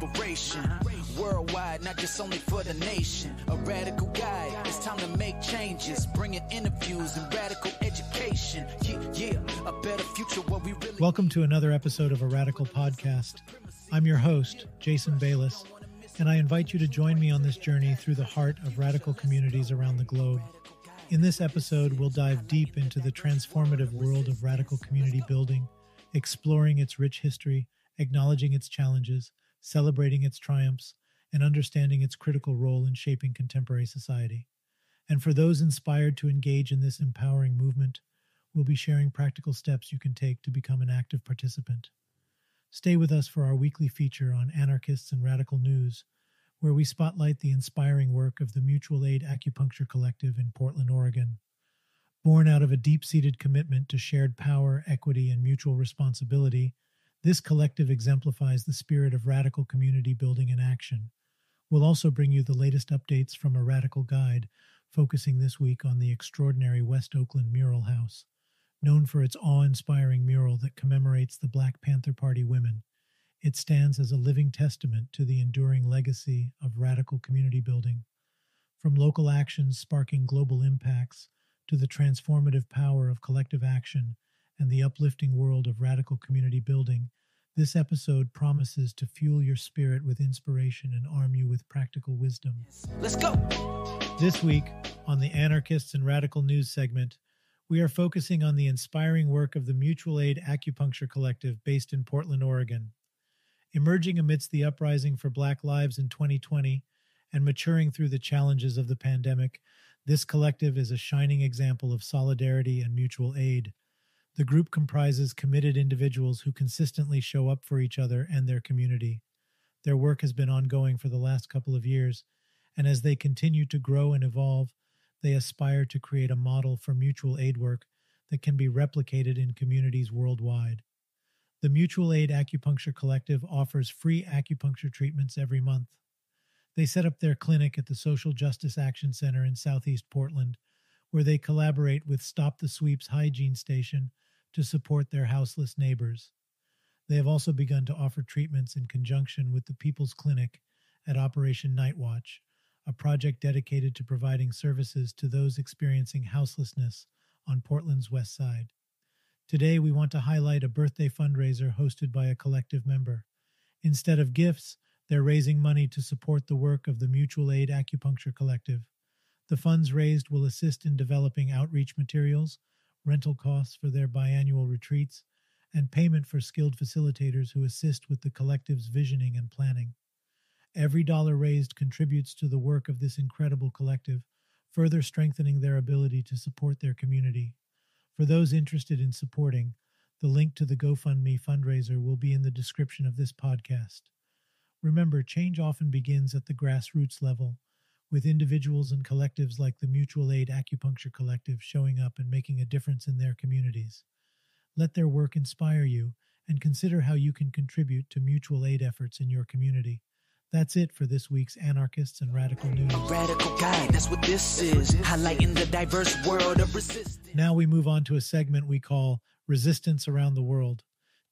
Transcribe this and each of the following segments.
inspiration. Worldwide, not just only for the nation. A radical it's time to make changes. Bringing interviews and radical education. Yeah, yeah, a better future where we really. Welcome to another episode of a Radical Podcast. I'm your host, Jason Bayless, and I invite you to join me on this journey through the heart of radical communities around the globe. In this episode, we'll dive deep into the transformative world of radical community building, exploring its rich history, acknowledging its challenges, celebrating its triumphs, and understanding its critical role in shaping contemporary society. And for those inspired to engage in this empowering movement, we'll be sharing practical steps you can take to become an active participant. Stay with us for our weekly feature on anarchists and radical news, where we spotlight the inspiring work of the Mutual Aid Acupuncture Collective in Portland, Oregon. Born out of a deep seated commitment to shared power, equity, and mutual responsibility, this collective exemplifies the spirit of radical community building in action. We'll also bring you the latest updates from a radical guide, focusing this week on the extraordinary West Oakland Mural House, known for its awe inspiring mural that commemorates the Black Panther Party women. It stands as a living testament to the enduring legacy of radical community building. From local actions sparking global impacts to the transformative power of collective action and the uplifting world of radical community building, this episode promises to fuel your spirit with inspiration and arm you with practical wisdom. Let's go. This week, on the Anarchists and Radical News segment, we are focusing on the inspiring work of the Mutual Aid Acupuncture Collective based in Portland, Oregon. Emerging amidst the uprising for Black lives in 2020 and maturing through the challenges of the pandemic, this collective is a shining example of solidarity and mutual aid. The group comprises committed individuals who consistently show up for each other and their community. Their work has been ongoing for the last couple of years, and as they continue to grow and evolve, they aspire to create a model for mutual aid work that can be replicated in communities worldwide. The Mutual Aid Acupuncture Collective offers free acupuncture treatments every month. They set up their clinic at the Social Justice Action Center in Southeast Portland, where they collaborate with Stop the Sweeps Hygiene Station to support their houseless neighbors. They have also begun to offer treatments in conjunction with the People's Clinic at Operation Night Watch, a project dedicated to providing services to those experiencing houselessness on Portland's west side. Today, we want to highlight a birthday fundraiser hosted by a collective member. Instead of gifts, they're raising money to support the work of the Mutual Aid Acupuncture Collective. The funds raised will assist in developing outreach materials, rental costs for their biannual retreats, and payment for skilled facilitators who assist with the collective's visioning and planning. Every dollar raised contributes to the work of this incredible collective, further strengthening their ability to support their community. For those interested in supporting, the link to the GoFundMe fundraiser will be in the description of this podcast. Remember, change often begins at the grassroots level, with individuals and collectives like the Mutual Aid Acupuncture Collective showing up and making a difference in their communities. Let their work inspire you and consider how you can contribute to mutual aid efforts in your community. That's it for this week's Anarchists and Radical News. A radical guide, that's what this is. Highlighting the diverse world of resistance. Now we move on to a segment we call Resistance Around the World.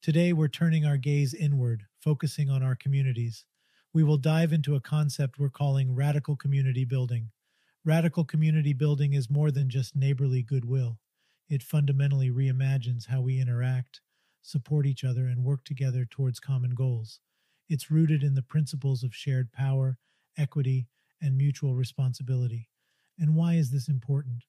Today we're turning our gaze inward, focusing on our communities. We will dive into a concept we're calling radical community building. Radical community building is more than just neighborly goodwill. It fundamentally reimagines how we interact, support each other, and work together towards common goals. It's rooted in the principles of shared power, equity, and mutual responsibility. And why is this important?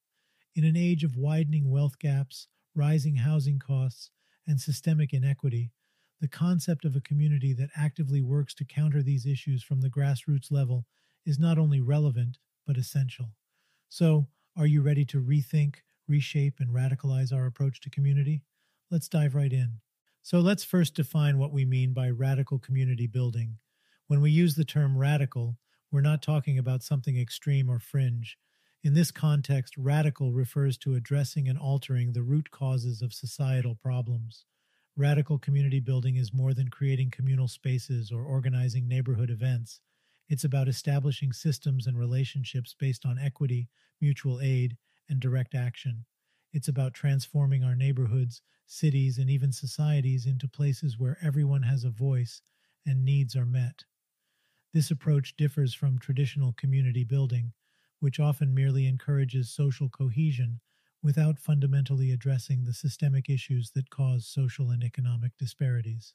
In an age of widening wealth gaps, rising housing costs, and systemic inequity, the concept of a community that actively works to counter these issues from the grassroots level is not only relevant, but essential. So, are you ready to rethink, reshape, and radicalize our approach to community? Let's dive right in. So let's first define what we mean by radical community building. When we use the term radical, we're not talking about something extreme or fringe. In this context, radical refers to addressing and altering the root causes of societal problems. Radical community building is more than creating communal spaces or organizing neighborhood events. It's about establishing systems and relationships based on equity, mutual aid, and direct action. It's about transforming our neighborhoods, cities, and even societies into places where everyone has a voice and needs are met. This approach differs from traditional community building, which often merely encourages social cohesion without fundamentally addressing the systemic issues that cause social and economic disparities.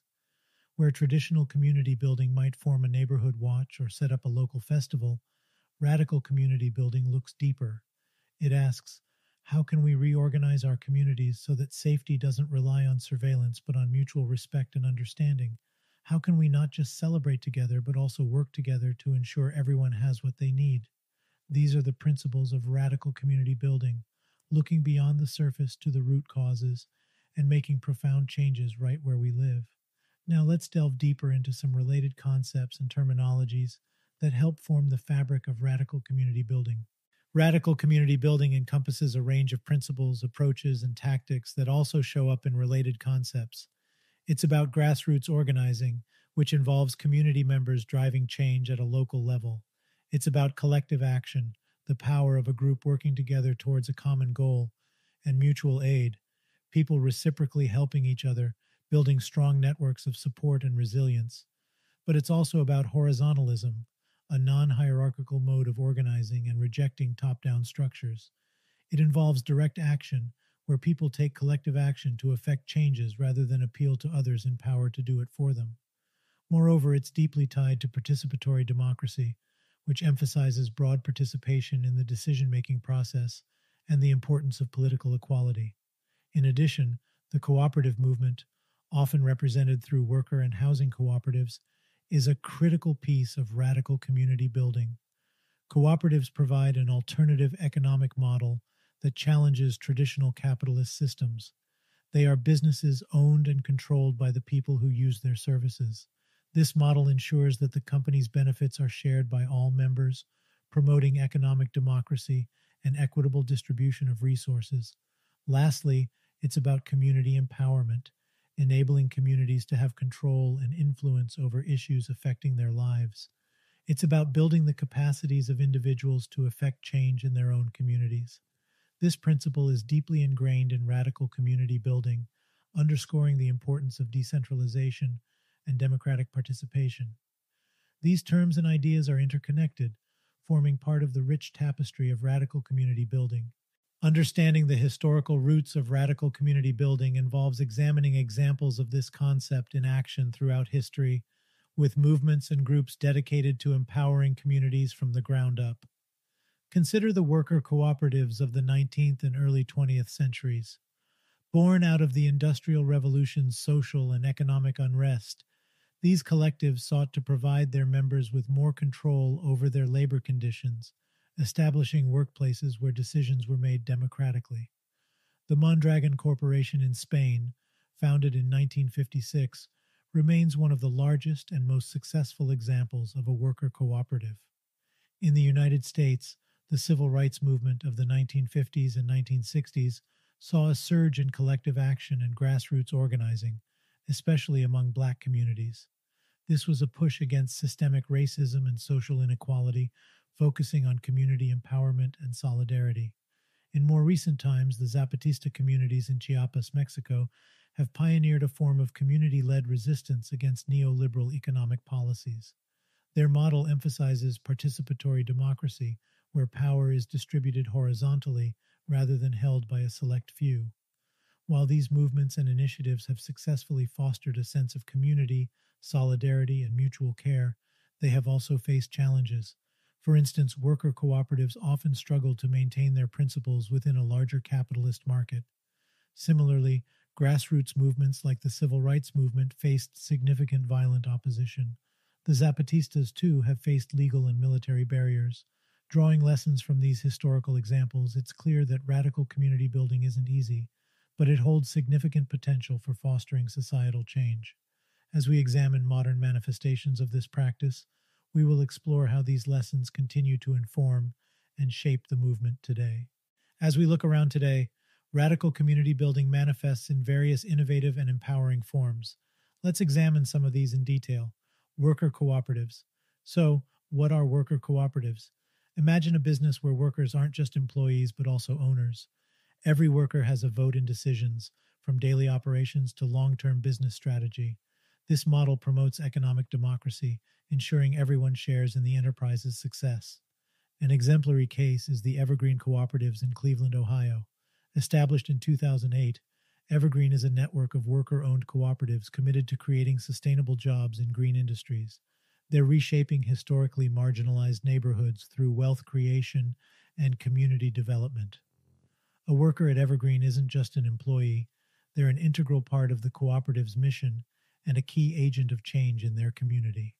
Where traditional community building might form a neighborhood watch or set up a local festival, radical community building looks deeper. It asks, how can we reorganize our communities so that safety doesn't rely on surveillance but on mutual respect and understanding? How can we not just celebrate together but also work together to ensure everyone has what they need? These are the principles of radical community building, looking beyond the surface to the root causes and making profound changes right where we live. Now let's delve deeper into some related concepts and terminologies that help form the fabric of radical community building. Radical community building encompasses a range of principles, approaches, and tactics that also show up in related concepts. It's about grassroots organizing, which involves community members driving change at a local level. It's about collective action, the power of a group working together towards a common goal, and mutual aid, people reciprocally helping each other, building strong networks of support and resilience. But it's also about horizontalism, a non hierarchical mode of organizing and rejecting top down structures. It involves direct action, where people take collective action to effect changes rather than appeal to others in power to do it for them. Moreover, it's deeply tied to participatory democracy, which emphasizes broad participation in the decision making process and the importance of political equality. In addition, the cooperative movement, often represented through worker and housing cooperatives, is a critical piece of radical community building. Cooperatives provide an alternative economic model that challenges traditional capitalist systems. They are businesses owned and controlled by the people who use their services. This model ensures that the company's benefits are shared by all members, promoting economic democracy and equitable distribution of resources. Lastly, it's about community empowerment enabling communities to have control and influence over issues affecting their lives. It's about building the capacities of individuals to effect change in their own communities. This principle is deeply ingrained in radical community building, underscoring the importance of decentralization and democratic participation. These terms and ideas are interconnected, forming part of the rich tapestry of radical community building. Understanding the historical roots of radical community building involves examining examples of this concept in action throughout history, with movements and groups dedicated to empowering communities from the ground up. Consider the worker cooperatives of the 19th and early 20th centuries. Born out of the Industrial Revolution's social and economic unrest, these collectives sought to provide their members with more control over their labor conditions establishing workplaces where decisions were made democratically. The Mondragon Corporation in Spain, founded in 1956, remains one of the largest and most successful examples of a worker cooperative. In the United States, the civil rights movement of the 1950s and 1960s saw a surge in collective action and grassroots organizing, especially among black communities. This was a push against systemic racism and social inequality focusing on community empowerment and solidarity. In more recent times, the Zapatista communities in Chiapas, Mexico, have pioneered a form of community led resistance against neoliberal economic policies. Their model emphasizes participatory democracy, where power is distributed horizontally rather than held by a select few. While these movements and initiatives have successfully fostered a sense of community, solidarity, and mutual care, they have also faced challenges. For instance, worker cooperatives often struggle to maintain their principles within a larger capitalist market. Similarly, grassroots movements like the civil rights movement faced significant violent opposition. The Zapatistas, too, have faced legal and military barriers. Drawing lessons from these historical examples, it's clear that radical community building isn't easy, but it holds significant potential for fostering societal change. As we examine modern manifestations of this practice, we will explore how these lessons continue to inform and shape the movement today. As we look around today, radical community building manifests in various innovative and empowering forms. Let's examine some of these in detail. Worker cooperatives. So, what are worker cooperatives? Imagine a business where workers aren't just employees but also owners. Every worker has a vote in decisions, from daily operations to long term business strategy. This model promotes economic democracy, ensuring everyone shares in the enterprise's success. An exemplary case is the Evergreen Cooperatives in Cleveland, Ohio. Established in 2008, Evergreen is a network of worker owned cooperatives committed to creating sustainable jobs in green industries. They're reshaping historically marginalized neighborhoods through wealth creation and community development. A worker at Evergreen isn't just an employee, they're an integral part of the cooperative's mission and a key agent of change in their community.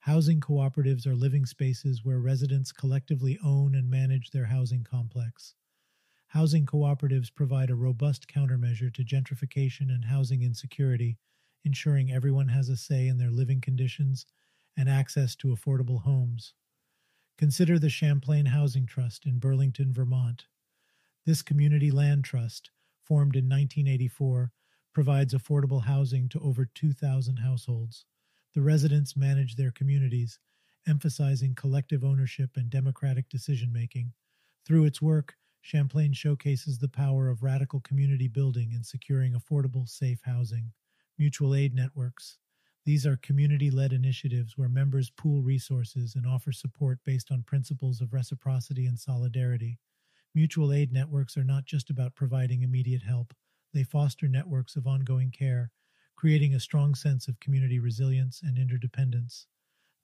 Housing cooperatives are living spaces where residents collectively own and manage their housing complex. Housing cooperatives provide a robust countermeasure to gentrification and housing insecurity, ensuring everyone has a say in their living conditions and access to affordable homes. Consider the Champlain Housing Trust in Burlington, Vermont. This community land trust, formed in 1984, provides affordable housing to over 2,000 households. The residents manage their communities, emphasizing collective ownership and democratic decision making. Through its work, Champlain showcases the power of radical community building in securing affordable, safe housing. Mutual aid networks. These are community led initiatives where members pool resources and offer support based on principles of reciprocity and solidarity. Mutual aid networks are not just about providing immediate help, they foster networks of ongoing care, creating a strong sense of community resilience and interdependence.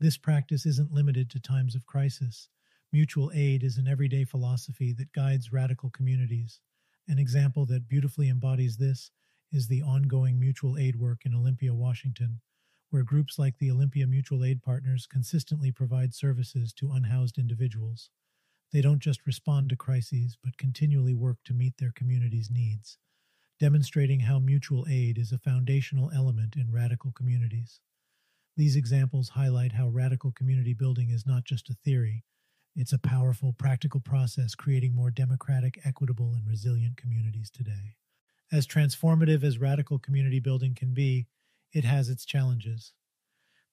This practice isn't limited to times of crisis. Mutual aid is an everyday philosophy that guides radical communities. An example that beautifully embodies this is the ongoing mutual aid work in Olympia, Washington, where groups like the Olympia Mutual Aid Partners consistently provide services to unhoused individuals. They don't just respond to crises, but continually work to meet their community's needs, demonstrating how mutual aid is a foundational element in radical communities. These examples highlight how radical community building is not just a theory, it's a powerful, practical process creating more democratic, equitable, and resilient communities today. As transformative as radical community building can be, it has its challenges.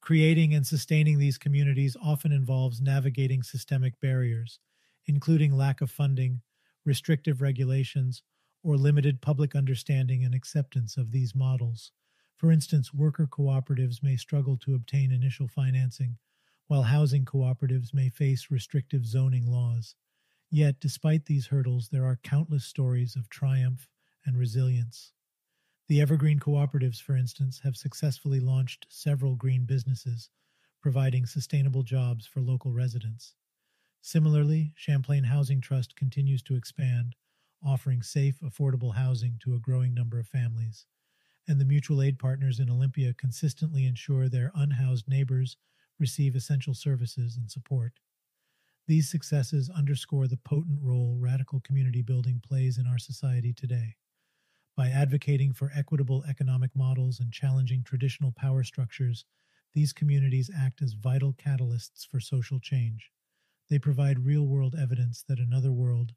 Creating and sustaining these communities often involves navigating systemic barriers, including lack of funding, restrictive regulations, or limited public understanding and acceptance of these models. For instance, worker cooperatives may struggle to obtain initial financing while housing cooperatives may face restrictive zoning laws. Yet, despite these hurdles, there are countless stories of triumph and resilience. The Evergreen Cooperatives, for instance, have successfully launched several green businesses, providing sustainable jobs for local residents. Similarly, Champlain Housing Trust continues to expand, offering safe, affordable housing to a growing number of families. And the mutual aid partners in Olympia consistently ensure their unhoused neighbors receive essential services and support. These successes underscore the potent role radical community building plays in our society today. By advocating for equitable economic models and challenging traditional power structures, these communities act as vital catalysts for social change. They provide real world evidence that another world,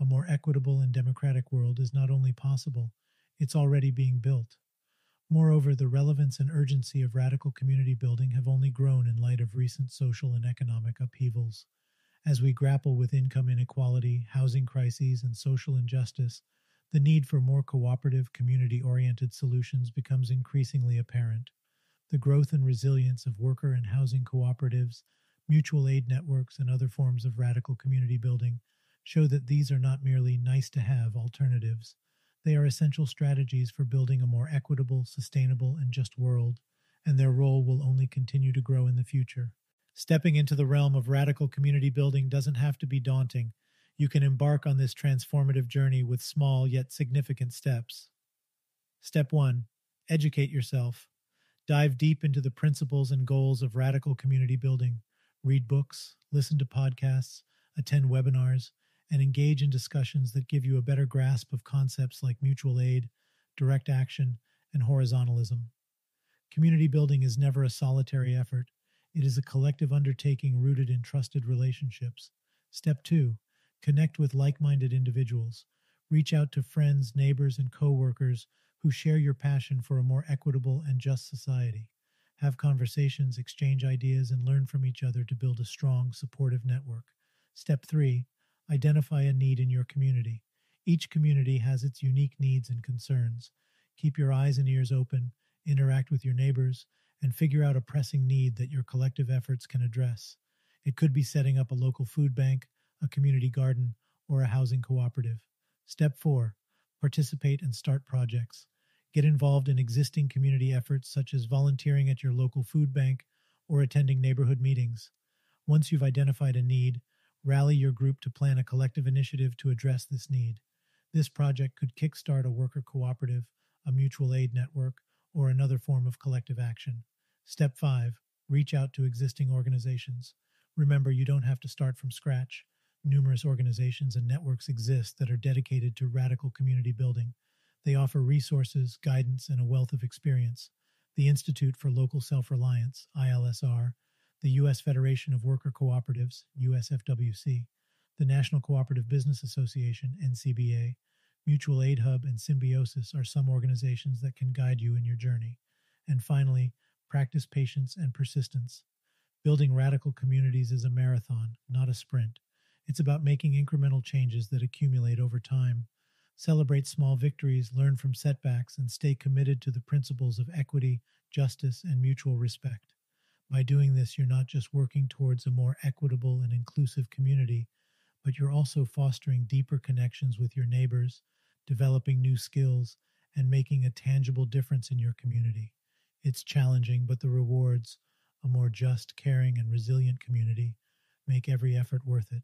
a more equitable and democratic world, is not only possible, it's already being built. Moreover, the relevance and urgency of radical community building have only grown in light of recent social and economic upheavals. As we grapple with income inequality, housing crises, and social injustice, the need for more cooperative, community oriented solutions becomes increasingly apparent. The growth and resilience of worker and housing cooperatives, mutual aid networks, and other forms of radical community building show that these are not merely nice to have alternatives they are essential strategies for building a more equitable, sustainable, and just world, and their role will only continue to grow in the future. Stepping into the realm of radical community building doesn't have to be daunting. You can embark on this transformative journey with small yet significant steps. Step 1 Educate yourself. Dive deep into the principles and goals of radical community building. Read books, listen to podcasts, attend webinars, and engage in discussions that give you a better grasp of concepts like mutual aid, direct action, and horizontalism. Community building is never a solitary effort, it is a collective undertaking rooted in trusted relationships. Step 2 Connect with like minded individuals. Reach out to friends, neighbors, and co workers who share your passion for a more equitable and just society. Have conversations, exchange ideas, and learn from each other to build a strong, supportive network. Step 3 Identify a need in your community. Each community has its unique needs and concerns. Keep your eyes and ears open, interact with your neighbors, and figure out a pressing need that your collective efforts can address. It could be setting up a local food bank, a community garden, or a housing cooperative. Step 4 Participate and start projects. Get involved in existing community efforts such as volunteering at your local food bank or attending neighborhood meetings. Once you've identified a need, rally your group to plan a collective initiative to address this need. This project could kickstart a worker cooperative, a mutual aid network, or another form of collective action. Step 5 Reach out to existing organizations. Remember, you don't have to start from scratch. Numerous organizations and networks exist that are dedicated to radical community building. They offer resources, guidance, and a wealth of experience. The Institute for Local Self Reliance, ILSR, the U.S. Federation of Worker Cooperatives, USFWC, the National Cooperative Business Association, NCBA, Mutual Aid Hub, and Symbiosis are some organizations that can guide you in your journey. And finally, practice patience and persistence. Building radical communities is a marathon, not a sprint. It's about making incremental changes that accumulate over time. Celebrate small victories, learn from setbacks, and stay committed to the principles of equity, justice, and mutual respect. By doing this, you're not just working towards a more equitable and inclusive community, but you're also fostering deeper connections with your neighbors, developing new skills, and making a tangible difference in your community. It's challenging, but the rewards, a more just, caring, and resilient community, make every effort worth it.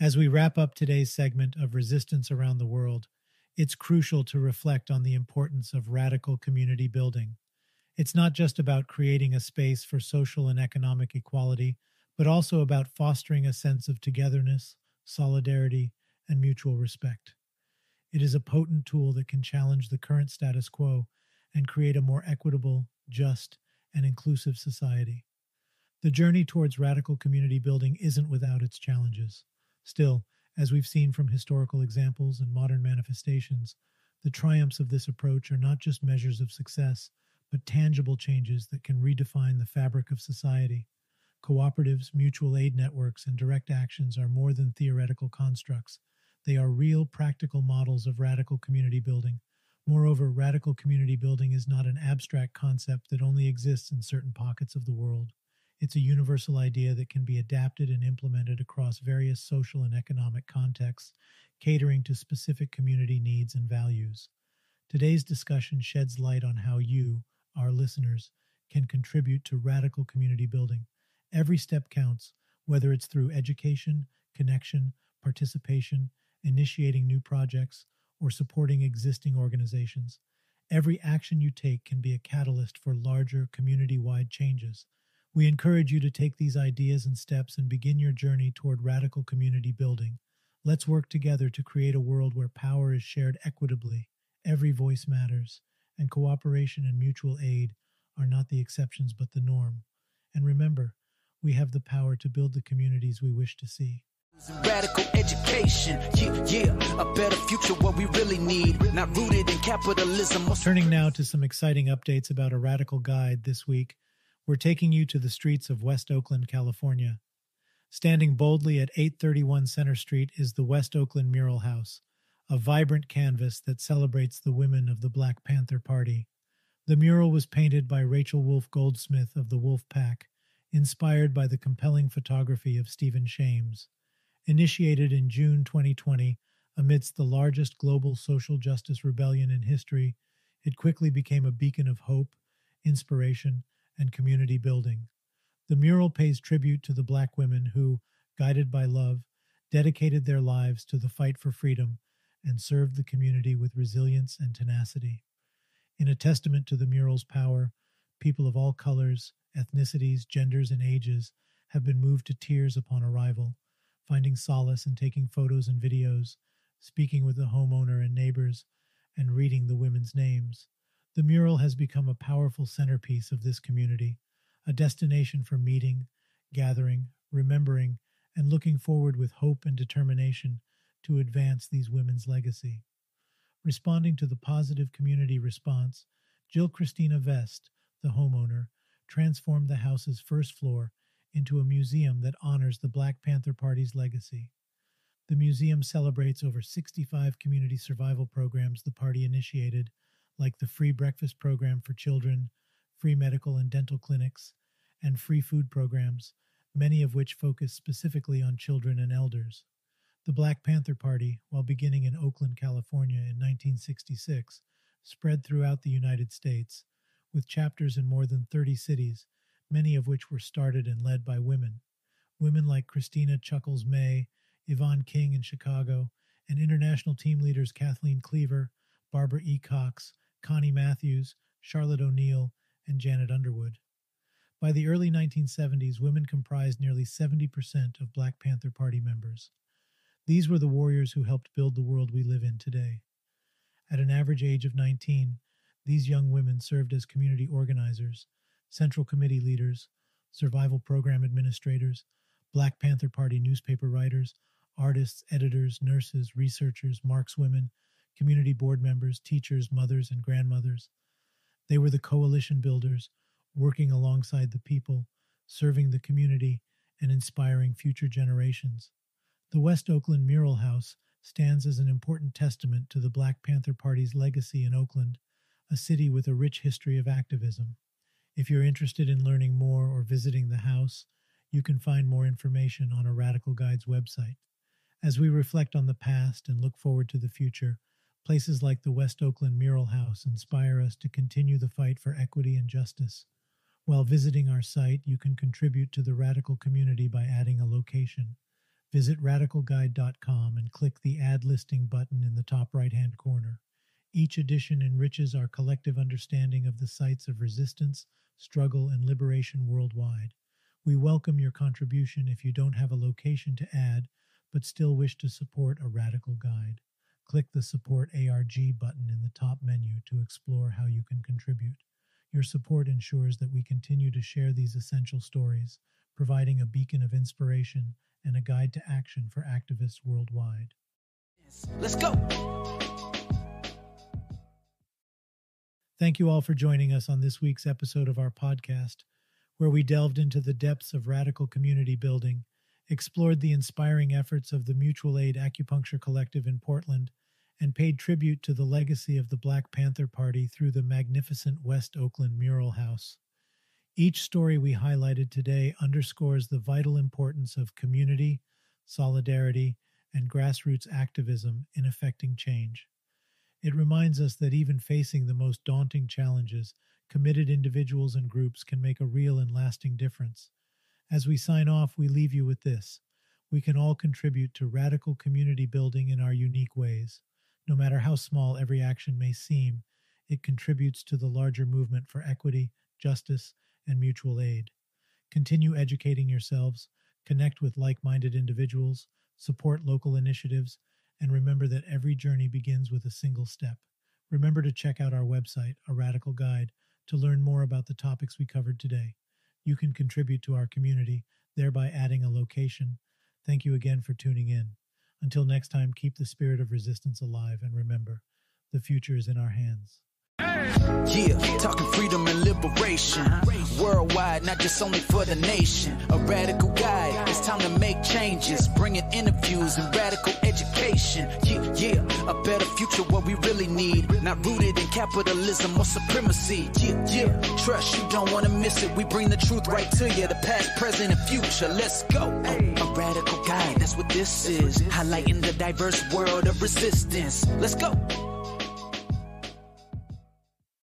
As we wrap up today's segment of Resistance Around the World, it's crucial to reflect on the importance of radical community building. It's not just about creating a space for social and economic equality, but also about fostering a sense of togetherness, solidarity, and mutual respect. It is a potent tool that can challenge the current status quo and create a more equitable, just, and inclusive society. The journey towards radical community building isn't without its challenges. Still, as we've seen from historical examples and modern manifestations, the triumphs of this approach are not just measures of success, but tangible changes that can redefine the fabric of society. Cooperatives, mutual aid networks, and direct actions are more than theoretical constructs. They are real, practical models of radical community building. Moreover, radical community building is not an abstract concept that only exists in certain pockets of the world. It's a universal idea that can be adapted and implemented across various social and economic contexts, catering to specific community needs and values. Today's discussion sheds light on how you, our listeners, can contribute to radical community building. Every step counts, whether it's through education, connection, participation, initiating new projects, or supporting existing organizations. Every action you take can be a catalyst for larger community wide changes. We encourage you to take these ideas and steps and begin your journey toward radical community building. Let's work together to create a world where power is shared equitably, every voice matters, and cooperation and mutual aid are not the exceptions but the norm. And remember, we have the power to build the communities we wish to see. Radical education, yeah, yeah, a better future, what we really need, not rooted in capitalism. Turning now to some exciting updates about a radical guide this week we're taking you to the streets of West Oakland, California. Standing boldly at 831 Center Street is the West Oakland Mural House, a vibrant canvas that celebrates the women of the Black Panther Party. The mural was painted by Rachel Wolf Goldsmith of the Wolf Pack, inspired by the compelling photography of Stephen Shames. Initiated in June 2020 amidst the largest global social justice rebellion in history, it quickly became a beacon of hope, inspiration, and community building. The mural pays tribute to the black women who, guided by love, dedicated their lives to the fight for freedom and served the community with resilience and tenacity. In a testament to the mural's power, people of all colors, ethnicities, genders, and ages have been moved to tears upon arrival, finding solace in taking photos and videos, speaking with the homeowner and neighbors, and reading the women's names. The mural has become a powerful centerpiece of this community, a destination for meeting, gathering, remembering, and looking forward with hope and determination to advance these women's legacy. Responding to the positive community response, Jill Christina Vest, the homeowner, transformed the house's first floor into a museum that honors the Black Panther Party's legacy. The museum celebrates over 65 community survival programs the party initiated like the free breakfast program for children, free medical and dental clinics, and free food programs, many of which focus specifically on children and elders. The Black Panther Party, while beginning in Oakland, California in 1966, spread throughout the United States, with chapters in more than 30 cities, many of which were started and led by women. Women like Christina Chuckles May, Yvonne King in Chicago, and international team leaders Kathleen Cleaver, Barbara E. Cox, Connie Matthews, Charlotte O'Neal, and Janet Underwood. By the early 1970s, women comprised nearly 70% of Black Panther Party members. These were the warriors who helped build the world we live in today. At an average age of 19, these young women served as community organizers, Central Committee leaders, survival program administrators, Black Panther Party newspaper writers, artists, editors, nurses, researchers, markswomen, community board members, teachers, mothers, and grandmothers. They were the coalition builders, working alongside the people, serving the community, and inspiring future generations. The West Oakland Mural House stands as an important testament to the Black Panther Party's legacy in Oakland, a city with a rich history of activism. If you're interested in learning more or visiting the house, you can find more information on a Radical Guides website. As we reflect on the past and look forward to the future, places like the West Oakland Mural House inspire us to continue the fight for equity and justice. While visiting our site, you can contribute to the radical community by adding a location. Visit radicalguide.com and click the Add Listing button in the top right hand corner. Each edition enriches our collective understanding of the sites of resistance, struggle, and liberation worldwide. We welcome your contribution if you don't have a location to add but still wish to support a radical guide. Click the Support ARG button in the top menu to explore how you can contribute. Your support ensures that we continue to share these essential stories, providing a beacon of inspiration and a guide to action for activists worldwide. Let's go. Thank you all for joining us on this week's episode of our podcast, where we delved into the depths of radical community building, explored the inspiring efforts of the Mutual Aid Acupuncture Collective in Portland, and paid tribute to the legacy of the Black Panther Party through the magnificent West Oakland Mural House. Each story we highlighted today underscores the vital importance of community, solidarity, and grassroots activism in effecting change. It reminds us that even facing the most daunting challenges, committed individuals and groups can make a real and lasting difference. As we sign off, we leave you with this. We can all contribute to radical community building in our unique ways. No matter how small every action may seem, it contributes to the larger movement for equity, justice, and mutual aid. Continue educating yourselves, connect with like minded individuals, support local initiatives, and remember that every journey begins with a single step. Remember to check out our website, A Radical Guide, to learn more about the topics we covered today. You can contribute to our community, thereby adding a location. Thank you again for tuning in. Until next time, keep the spirit of resistance alive and remember, the future is in our hands. Yeah, talking freedom and liberation. Worldwide, not just only for the nation. A radical guide, it's time to make changes. Bringing interviews and radical education. Yeah, yeah, a better future, what we really need. Not rooted in capitalism or supremacy. Yeah, yeah, trust you don't wanna miss it. We bring the truth right to you, the past, present, and future. Let's go. A radical guide, that's what this is. Highlighting the diverse world of resistance. Let's go.